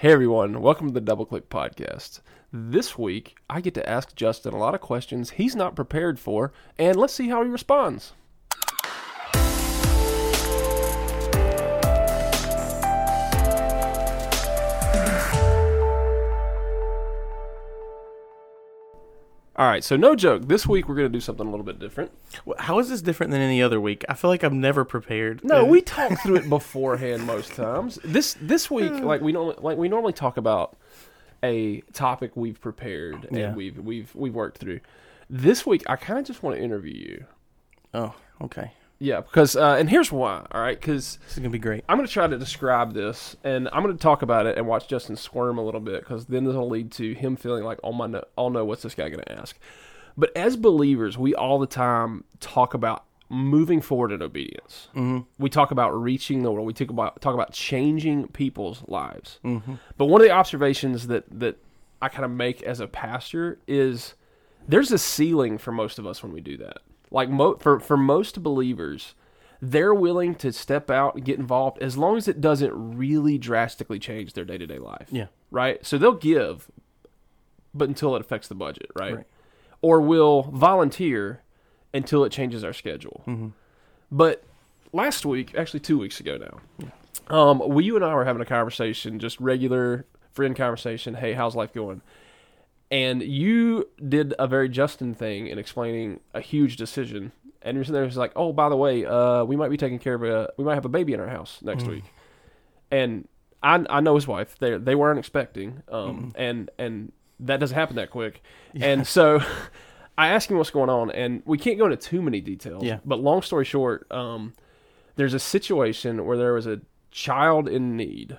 Hey everyone, welcome to the Double Click Podcast. This week, I get to ask Justin a lot of questions he's not prepared for, and let's see how he responds. All right, so no joke. This week we're going to do something a little bit different. How is this different than any other week? I feel like I'm never prepared. No, we talk through it beforehand most times. This this week, like we normally like we normally talk about a topic we've prepared and Yeah. we've we've we've worked through. This week, I kind of just want to interview you. Oh, okay. Yeah, because uh, and here's why. All right, because This is gonna be great. I'm going to try to describe this, and I'm going to talk about it and watch Justin squirm a little bit, because then this will lead to him feeling like, oh my, no, oh no, what's this guy going to ask? But as believers, we all the time talk about moving forward in obedience. Mm-hmm. We talk about reaching the world. We talk about talk about changing people's lives. Mm-hmm. But one of the observations that that I kind of make as a pastor is there's a ceiling for most of us when we do that. Like mo- for for most believers, they're willing to step out and get involved as long as it doesn't really drastically change their day to day life. Yeah. Right. So they'll give, but until it affects the budget, right? Right. Or we'll volunteer until it changes our schedule. Mm-hmm. But last week, actually two weeks ago now, um, we you and I were having a conversation, just regular friend conversation. Hey, how's life going? And you did a very Justin thing in explaining a huge decision. And you're sitting there, it's like, oh, by the way, uh, we might be taking care of a, we might have a baby in our house next week. And I, I know his wife. They, they weren't expecting, um, and and that doesn't happen that quick. And so, I asked him what's going on, and we can't go into too many details. Yeah. But long story short, um, there's a situation where there was a child in need.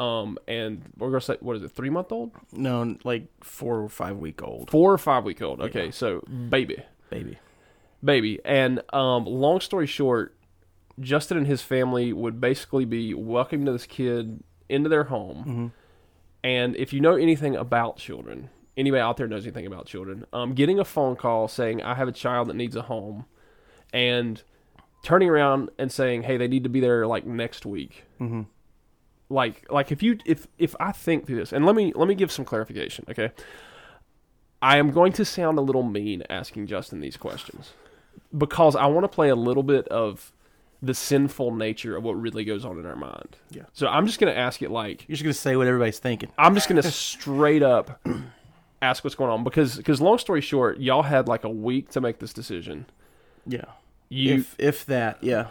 Um, and we're gonna say, what is it, three month old, No, like four or five week old four or five week old? Okay, so baby, baby. baby. And um, long story short, Justin and his family would basically be welcoming this kid into their home. And if you know anything about children, anybody out there knows anything about children, um, getting a phone call saying, I have a child that needs a home, and turning around and saying, hey, they need to be there like next week. Mm-hmm. Like, like if you if if I think through this, and let me let me give some clarification, okay? I am going to sound a little mean asking Justin these questions because I want to play a little bit of the sinful nature of what really goes on in our mind. Yeah. So I'm just going to ask it like You're just gonna say what everybody's thinking. I'm just going to straight up ask what's going on because because long story short, y'all had like a week to make this decision. Yeah. You if if that, yeah.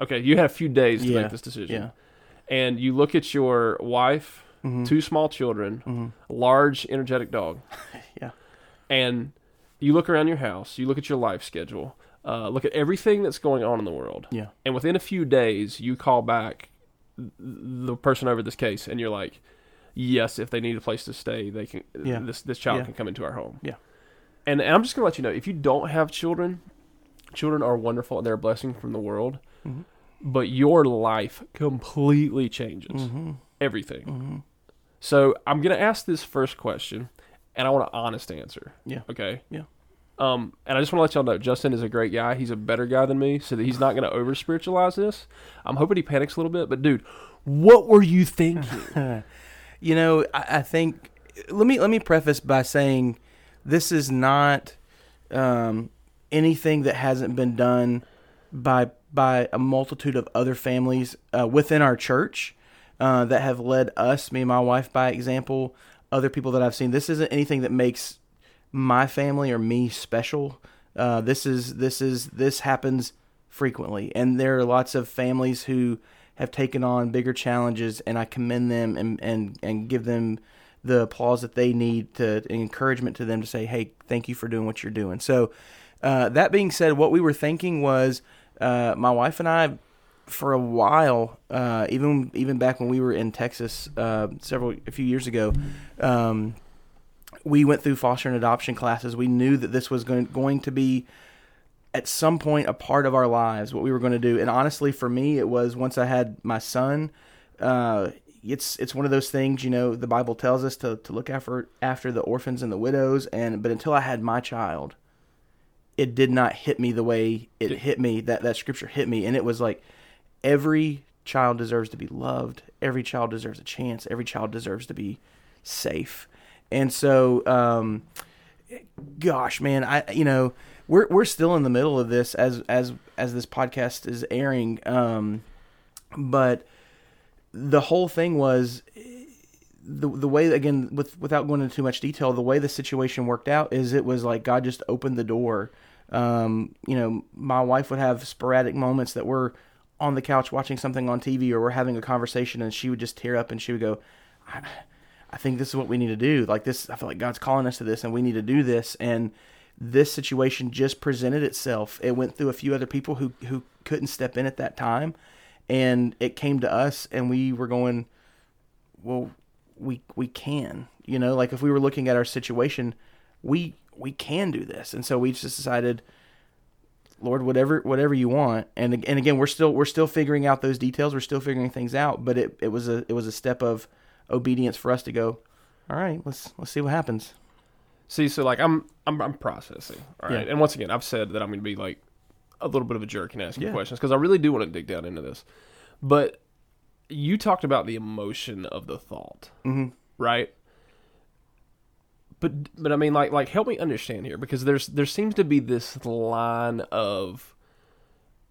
okay? You had a few days to Yeah. make this decision. Yeah. And you look at your wife, two small children, large energetic dog, Yeah. and you look around your house, you look at your life schedule, uh, look at everything that's going on in the world, Yeah. and within a few days, you call back the person over this case, and you're like, "Yes, if they need a place to stay, they can. Yeah. This this child Yeah. can come into our home." Yeah. And, and I'm just gonna let you know if you don't have children, children are wonderful and they're a blessing from the world, Mm-hmm. But your life completely changes Mm-hmm. everything. So I'm gonna ask this first question, and I want an honest answer. Yeah. Okay. Yeah. Um, and I just want to let y'all know, Justin is a great guy. He's a better guy than me, so that he's not gonna over spiritualize this. I'm hoping he panics a little bit, but dude, what were you thinking? You know, I, I think let me let me preface by saying this is not um, anything that hasn't been done by by a multitude of other families uh, within our church uh, that have led us, me and my wife, by example. Other people that I've seen. This isn't anything that makes my family or me special. Uh, this is this is this happens frequently, and there are lots of families who have taken on bigger challenges, and I commend them and and and give them the applause that they need to encouragement to them to say, "Hey, thank you for doing what you're doing." So, uh, that being said, what we were thinking was, uh, my wife and I, for a while, uh, even even back when we were in Texas uh, several a few years ago. Um, we went through foster and adoption classes. We knew that this was going going to be at some point a part of our lives, what we were going to do. And honestly, for me, it was once I had my son. Uh, it's it's one of those things, you know. The Bible tells us to, to look after after the orphans and the widows, and but until I had my child, it did not hit me the way it hit me. That that scripture hit me, and it was like every child deserves to be loved. Every child deserves a chance. Every child deserves to be safe. And so, um, gosh, man, I you know we're we're still in the middle of this as as as this podcast is airing. Um, but the whole thing was the the way again with without going into too much detail, the way the situation worked out is it was like God just opened the door. Um, you know, my wife would have sporadic moments that we're on the couch watching something on TV or we're having a conversation, and she would just tear up and she would go, I, I think this is what we need to do. Like this, I feel like God's calling us to this, and we need to do this. And this situation just presented itself. It went through a few other people who who couldn't step in at that time, and it came to us, and we were going, well, we we can, you know, like if we were looking at our situation, we we can do this, and so we just decided. Lord, whatever whatever you want, and and again, we're still we're still figuring out those details. We're still figuring things out, but it, it was a it was a step of obedience for us to go. All right, let's let's see what happens. See, so like I'm I'm, I'm processing, all right. Yeah. And once again, I've said that I'm going to be like a little bit of a jerk and asking Yeah. questions because I really do want to dig down into this. But you talked about the emotion of the thought, Mhm. right? But but I mean, like like help me understand here because there's there seems to be this line of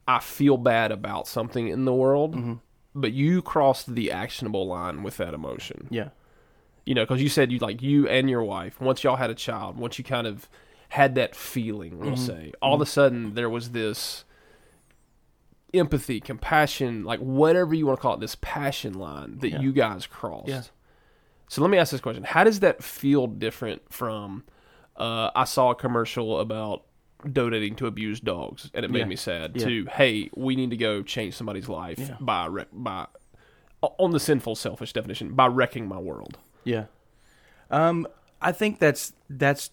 I feel bad about something in the world, Mm-hmm. but you crossed the actionable line with that emotion Yeah, you know, because you said you like you and your wife once y'all had a child, once you kind of had that feeling, we'll Mm-hmm. say, all of a sudden there was this empathy, compassion, like whatever you want to call it, this passion line that Yeah. you guys crossed. Yeah. So let me ask this question: How does that feel different from? Uh, I saw a commercial about donating to abused dogs, and it made Yeah. me sad. Yeah. To hey, we need to go change somebody's life Yeah. by by on the sinful, selfish definition by wrecking my world. yeah. Um, I think that's that's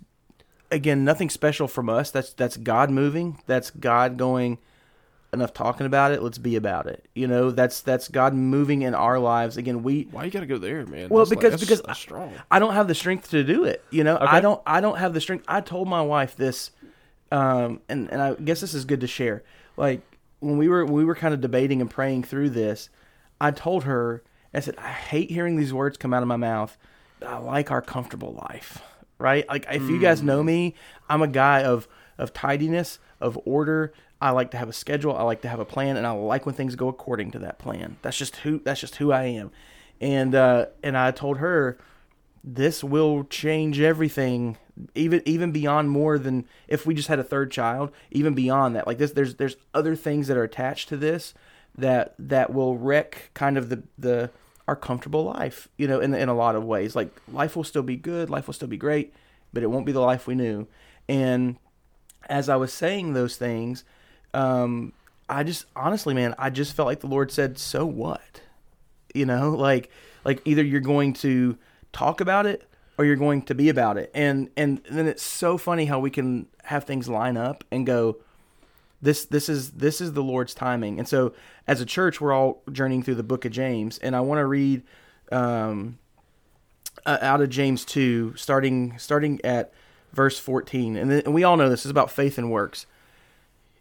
again nothing special from us. That's that's God moving. That's God going. Enough talking about it. Let's be about it. You know, that's that's God moving in our lives. Again, we Why you got to go there, man? Well, That's like- because- that's- because that's strong. I don't have the strength to do it. You know, Okay. I don't. I don't have the strength. I told my wife this, um, and and I guess this is good to share. Like when we were when we were kind of debating and praying through this, I told her. I said, I hate hearing these words come out of my mouth. But I like our comfortable life, right? Like if you guys know me, I'm a guy of of tidiness, of order. I like to have a schedule. I like to have a plan, and I like when things go according to that plan. That's just who. That's just who I am. And uh, and I told her, this will change everything even even beyond more than if we just had a third child even beyond that like this there's there's other things that are attached to this that that will wreck kind of the the our comfortable life you know in in a lot of ways like life will still be good life will still be great but it won't be the life we knew and as i was saying those things um i just honestly man i just felt like the lord said so what? You know like like either you're going to talk about it or you're going to be about it. And and then it's so funny how we can have things line up and go this this is this is the lord's timing. And so as a church we're all journeying through the book of james and i want to read um uh, out of james 2 starting starting at verse 14 and, then, and we all know this is about faith and works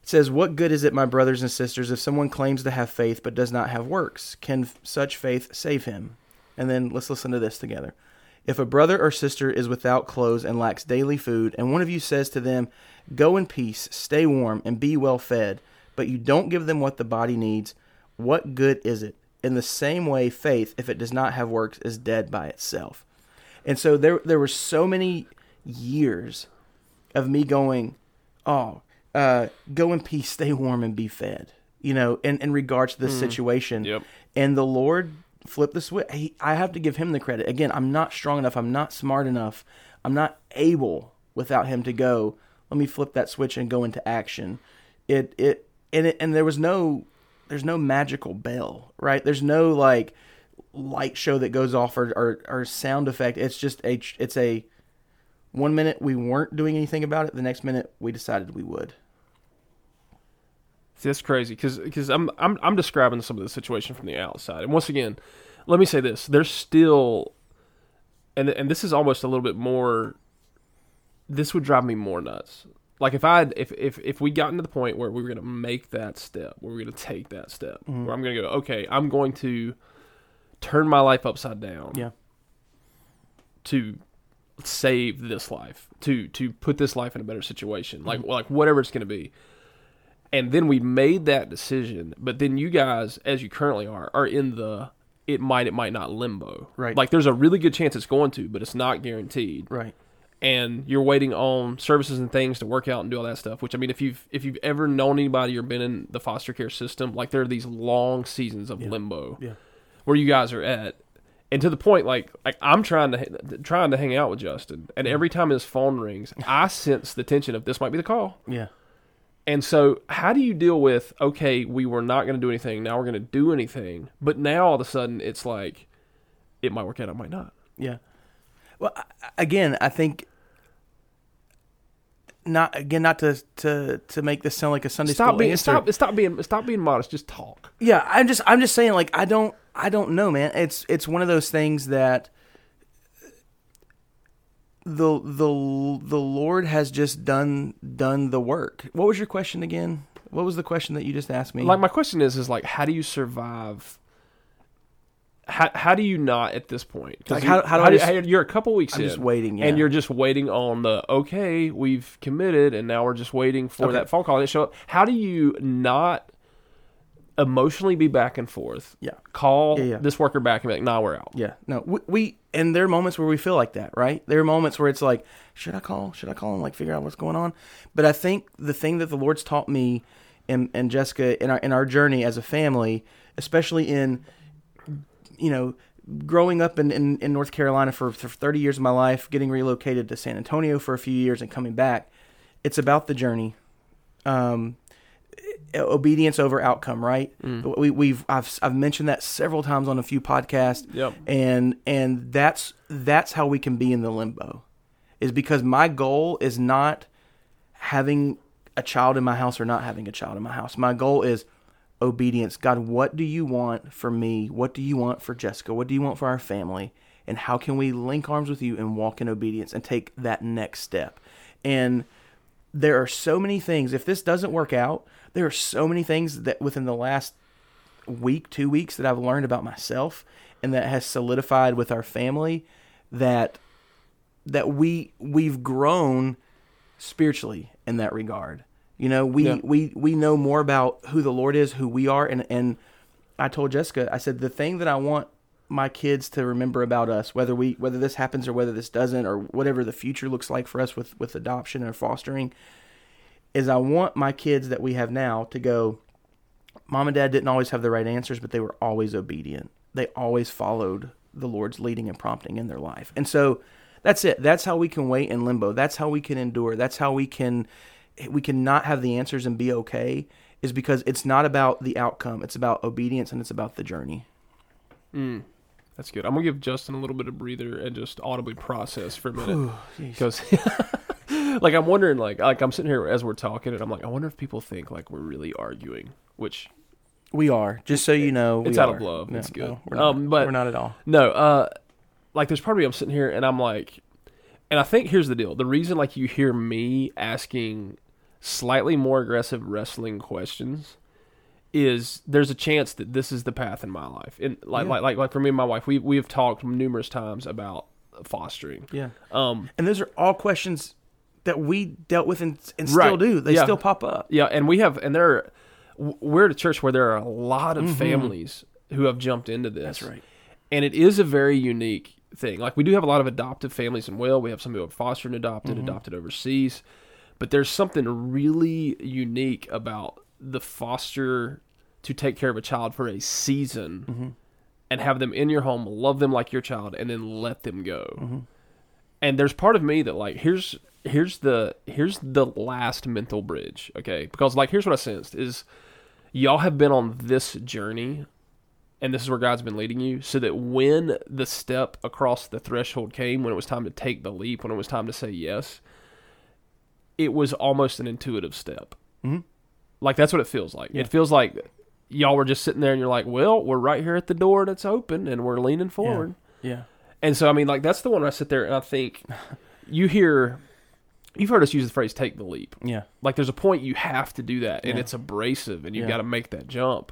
says, What good is it, my brothers and sisters, if someone claims to have faith but does not have works? Can such faith save him? And then let's listen to this together. If a brother or sister is without clothes and lacks daily food, and one of you says to them, Go in peace, stay warm, and be well fed, but you don't give them what the body needs, what good is it? In the same way, faith, if it does not have works, is dead by itself. And so there, there were so many years of me going, oh, uh, go in peace, stay warm, and be fed. You know, in, in regards to this situation. Yep. And the Lord flipped the switch. He, I have to give him the credit. Again, I'm not strong enough. I'm not smart enough. I'm not able without him to go. Let me flip that switch and go into action. It it and it and there was no there's no magical bell, right? There's no like light show that goes off or, or, or sound effect. It's just a it's a one minute we weren't doing anything about it. The next minute we decided we would. That's crazy because because I'm I'm I'm describing some of the situation from the outside, and once again, let me say this: there's still, and and this is almost a little bit more. This would drive me more nuts. like if I if if if we gotten to the point where we were gonna make that step, where we're gonna take that step, Mhm. where I'm gonna go, okay, I'm going to turn my life upside down, Yeah. to save this life, to to put this life in a better situation, like Mhm. like whatever it's gonna be. And then we made that decision, but then you guys, as you currently are, are in the it might it might not limbo. Right. Like there's a really good chance it's going to, but it's not guaranteed Right. and you're waiting on services and things to work out and do all that stuff. Which I mean, if you've if you've ever known anybody or been in the foster care system, like there are these long seasons of Yeah. limbo Yeah. where you guys are at, and to the point like like I'm trying to trying to hang out with Justin, and mm-hmm. every time his phone rings, I sense the tension of this might be the call. Yeah. And so, how do you deal with okay, we were not going to do anything, now we're going to do anything, but now all of a sudden it's like it might work out, it might not. Yeah. Well, again, I think not again not to to to make this sound like a Sunday Stop school being answer. stop stop being stop being modest. Just talk. Yeah, I'm just I'm just saying like I don't I don't know, man. It's it's one of those things that the the the Lord has just done done the work. What was your question again? What was the question that you just asked me? Like my question is, is like, how do you survive? How, how do you not at this point? Like, you- how- how do I just- you- you're a couple weeks I'm in, just waiting, yeah. and you're just waiting on the okay, we've committed, and now we're just waiting for Okay. that phone call to show up. How do you not emotionally be back and forth? Yeah. call Yeah, yeah. this worker back and be like, "Nah, we're out." Yeah, no, we, we and there are moments where we feel like that, right? There are moments where it's like, should I call? Should I call and like figure out what's going on? But I think the thing that the Lord's taught me and and Jessica in our in our journey as a family, especially in you know growing up in, in, in North Carolina for, for 30 years of my life, getting relocated to San Antonio for a few years and coming back, it's about the journey. Um, Uh, obedience over outcome, right? Mm. We, we've I've I've mentioned that several times on a few podcasts. Yep. and and that's that's how we can be in the limbo is because my goal is not having a child in my house or not having a child in my house. My goal is obedience. God what do you want for me? What do you want for jessica? What do you want for our family? And how can we link arms with you and walk in obedience and take that next step? And there are so many things. If this doesn't work out there are so many things that within the last week, two weeks that I've learned about myself and that has solidified with our family that that we we've grown spiritually in that regard. You know, we Yeah. we we know more about who the Lord is, who we are, and and I told Jessica, I said the thing that I want my kids to remember about us, whether we whether this happens or whether this doesn't, or whatever the future looks like for us with with adoption or fostering, is I want my kids that we have now to go, mom and dad didn't always have the right answers, but they were always obedient. They always followed the Lord's leading and prompting in their life. And so that's it. That's how we can wait in limbo. That's how we can endure. That's how we can we can not have the answers and be okay is because it's not about the outcome. It's about obedience and it's about the journey. Mm, that's good. I'm gonna give Justin a little bit of breather and just audibly process for a minute because, like, I'm wondering, like, like I'm sitting here as we're talking, and I'm like, I wonder if people think like we're really arguing, which We are. Just so you know, It's we out of are. love. It's good. we're not, Um, but- we're not at all. No, uh, like there's probably I'm sitting here and I'm like, and I think here's the deal. The reason like you hear me asking slightly more aggressive wrestling questions is there's a chance that this is the path in my life. And like Yeah. like like like for me and my wife, we we have talked numerous times about fostering. Yeah. Um, And those are all questions that we dealt with and, and still Right. do. They Yeah. still pop up. yeah, and we have and there are, we're at a church where there are a lot of families who have jumped into this. Mm-hmm. That's right. and it is a very unique thing. Like we do have a lot of adoptive families in Will. We have some who have fostered and adopted, Mm-hmm. adopted overseas. But there's something really unique about the foster to take care of a child for a season Mm-hmm. and have them in your home, love them like your child, and then let them go. Mm-hmm. And there's part of me that like here's here's the here's the last mental bridge, okay? Because like here's what I sensed is y'all have been on this journey and this is where God's been leading you, so that when the step across the threshold came, when it was time to take the leap, when it was time to say yes, it was almost an intuitive step. Mhm. Like that's what it feels like. Yeah. It feels like y'all were just sitting there and you're like, well, we're right here at the door that's open and we're leaning forward. Yeah. And so, I mean, like that's the one I sit there and I think you hear you've heard us use the phrase "take the leap." Yeah. Like there's a point you have to do that, and Yeah. it's abrasive, and you've Yeah. got to make that jump.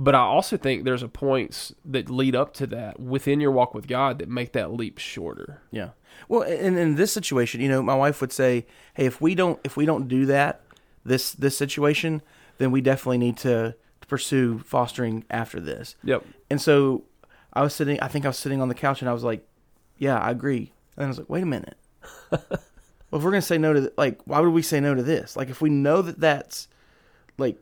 But I also think there's a points that lead up to that within your walk with God that make that leap shorter. Yeah. Well, in, in this situation, you know, my wife would say, "Hey, if we don't if we don't do that, this this situation, then we definitely need to, to pursue fostering after this." Yep. And so I was sitting. I think I was sitting on the couch, and I was like, "Yeah, I agree." And I was like, "Wait a minute. well, if we're gonna say no to th- like, why would we say no to this? Like, if we know that that's like."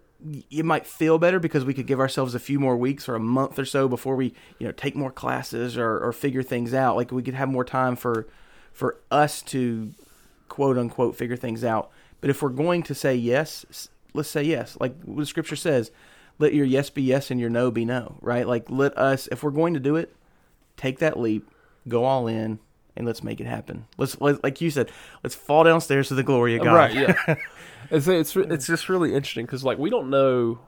It might feel better because we could give ourselves a few more weeks or a month or so before we, you know, take more classes or, or figure things out. Like we could have more time for, for us to, quote unquote, figure things out. But if we're going to say yes, let's say yes. Like what the scripture says, let your yes be yes and your no be no. Right? Like let us, if we're going to do it, take that leap, go all in, and let's make it happen. Let's, let, like you said, let's fall downstairs to the glory of God. Right. Yeah. it's it's it's just really interesting because like we don't know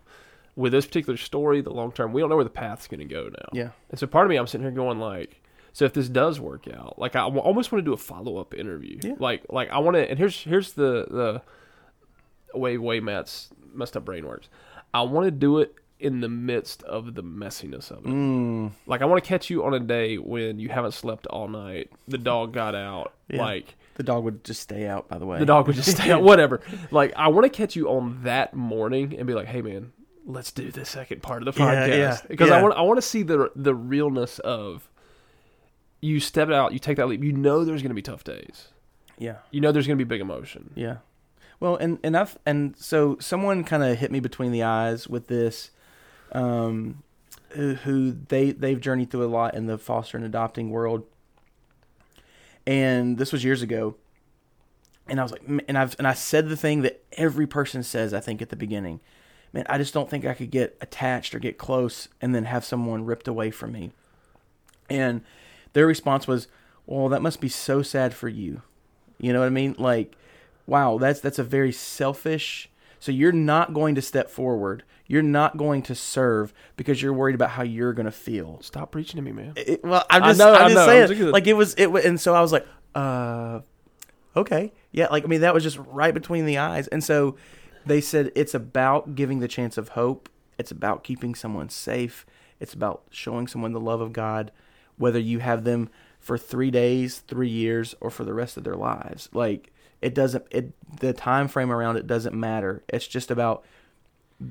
with this particular story the long term we don't know where the path's going to go now. Yeah. And so part of me I'm sitting here going like. So if this does work out, like I w- almost want to do a follow up interview, Yeah. like like I want to, and here's here's the the way way Matt's messed up brain works. I want to do it in the midst of the messiness of it. Mm, Like I want to catch you on a day when you haven't slept all night, the dog got out, Yeah. like the dog would just stay out. By the way, the dog would just stay out, whatever. Like I want to catch you on that morning and be like, "Hey, man, let's do the second part of the Yeah, podcast," yeah, because I want I want to see the the realness of you step out, you take that leap. You know, there's going to be tough days. Yeah. You know, there's going to be big emotion. Yeah. Well, and and I've and so someone kind of hit me between the eyes with this, um, who, who they they've journeyed through a lot in the foster and adopting world, and this was years ago, and I was like, "M- and I've and I said the thing that every person says I think at the beginning, man, I just don't think I could get attached or get close and then have someone ripped away from me, and their response was, well, that must be so sad for you. You know what I mean? Like, wow, that's that's a very selfish. So you're not going to step forward. You're not going to serve because you're worried about how you're going to feel. Stop preaching to me, man. It- well, I'm I just, know, I'm I just know, saying. I'm just like it was, it, wa- and so I was like, uh, okay, yeah. Like I mean, that was just right between the eyes. And so they said it's about giving the chance of hope. It's about keeping someone safe. It's about showing someone the love of God, whether you have them for three days, three years, or for the rest of their lives. Like it doesn't. It the time frame around it doesn't matter. It's just about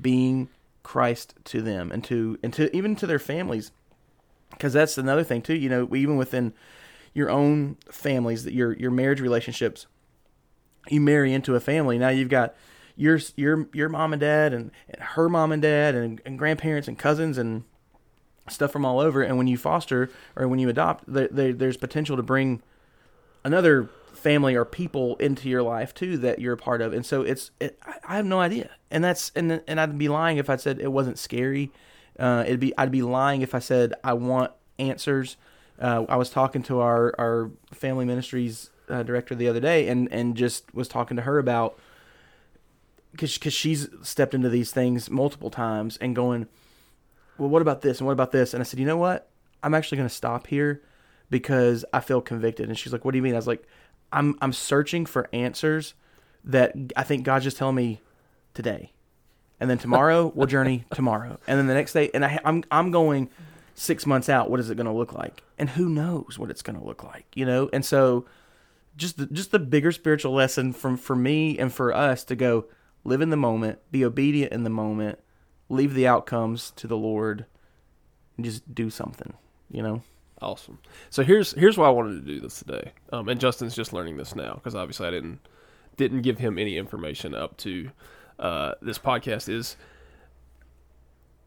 being Christ to them and to and to even to their families because that's another thing too. You know, even within your own families, that your your marriage relationships, you marry into a family. Now you've got your your your mom and dad and, and her mom and dad and, and grandparents and cousins and stuff from all over. And when you foster or when you adopt, there, there, there's potential to bring another family or people into your life too that you're a part of. And so it's it, I- have no idea. And that's and and I'd be lying if I said it wasn't scary. Uh, it'd be I'd be lying if I said I want answers. Uh, I was talking to our our family ministries uh, director the other day and and just was talking to her about because because she's stepped into these things multiple times and going, well, what about this and what about this? And I said, you know what? I'm actually going to stop here because I feel convicted. And she's like, what do you mean? I was like, I'm I'm searching for answers that I think God's just telling me today, and then tomorrow we'll journey tomorrow, and then the next day, and I, I'm I'm going six months out. What is it going to look like? And who knows what it's going to look like? You know, and so just the, just the bigger spiritual lesson from for me and for us to go live in the moment, be obedient in the moment, leave the outcomes to the Lord, and just do something. You know. Awesome. So here's here's why I wanted to do this today. Um, and Justin's just learning this now because obviously I didn't didn't give him any information up to uh, this podcast. Is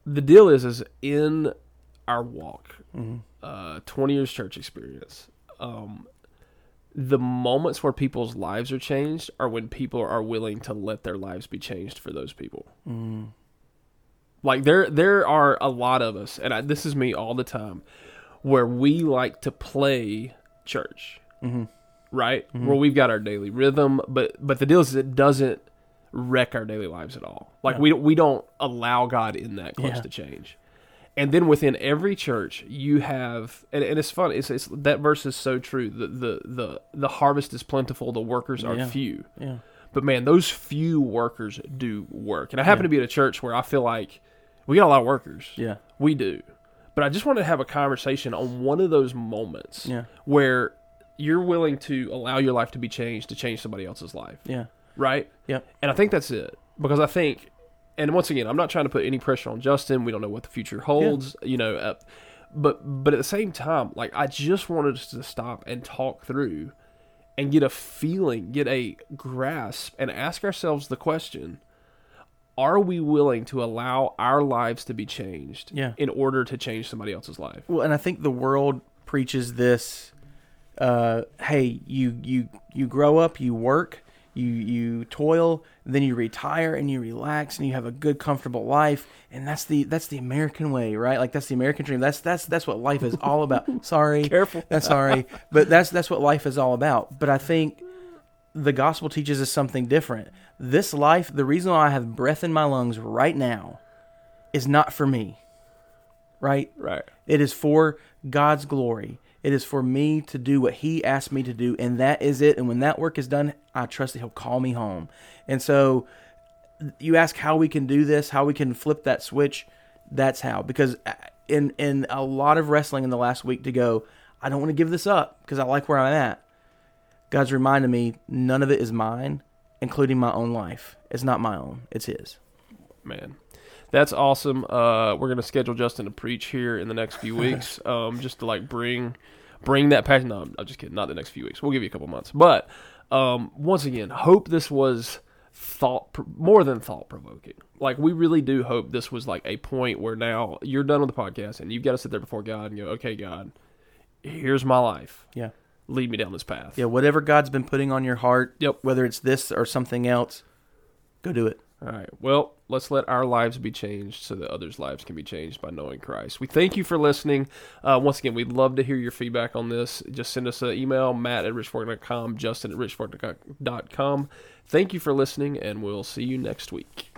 the deal is is in our walk, uh, twenty years church experience. Um, the moments where people's lives are changed are when people are willing to let their lives be changed for those people. Like there there are a lot of us, and I, this is me all the time, where we like to play church, Mm-hmm. right? Where we've got our daily rhythm, but but the deal is it doesn't wreck our daily lives at all. Like Yeah. we we don't allow God in that close Yeah. to change. And then within every church, you have, and, and it's fun. It's, it's that verse is so true. The, the the the harvest is plentiful, the workers are Yeah. few. Yeah. But man, those few workers do work. And I happen to be at a church where I feel like we got a lot of workers. Yeah. We do. But I just want to have a conversation on one of those moments Yeah. where you're willing to allow your life to be changed to change somebody else's life, Yeah. right? Yep. And I think that's it. Because I think, and once again, I'm not trying to put any pressure on Justin. We don't know what the future holds, you know. Uh, but but at the same time, like I just wanted us to stop and talk through, and get a feeling, get a grasp, and ask ourselves the question: Are we willing to allow our lives to be changed Yeah. in order to change somebody else's life? Well, and I think the world preaches this. Uh, hey, you you you grow up, you work, you you toil, then you retire and you relax and you have a good, comfortable life, and that's the that's the American way, right? Like that's the American dream. That's that's that's what life is all about. Sorry, Careful. That's sorry, but that's that's what life is all about. But I think the gospel teaches us something different. This life, the reason why I have breath in my lungs right now, is not for me. Right? Right. It is for God's glory. It is for me to do what He asked me to do, and that is it. And when that work is done, I trust that He'll call me home. And so, you ask how we can do this, how we can flip that switch. That's how. Because uh, in in a lot of wrestling in the last week to go, I don't want to give this up because I like where I'm at. God's reminded me none of it is mine, including my own life. It's not my own. It's His. Man, that's awesome. Uh, we're gonna schedule Justin to preach here in the next few weeks, um, just to like bring bring that passion. No, I'm just kidding. Not the next few weeks. We'll give you a couple months. But um, once again, hope this was thought more than thought provoking. Like we really do hope this was like a point where now you're done with the podcast and you've got to sit there before God and go, okay, God, here's my life. Yeah. Lead me down this path. Yeah. Whatever God's been putting on your heart, Yep. whether it's this or something else, go do it. All right. Well, let's let our lives be changed so that others' lives can be changed by knowing Christ. We thank you for listening. Uh, once again, we'd love to hear your feedback on this. Just send us an email, matt at richfork.com, justin at richfork.com. Thank you for listening, and we'll see you next week.